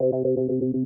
People they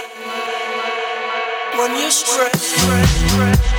When you're stressed.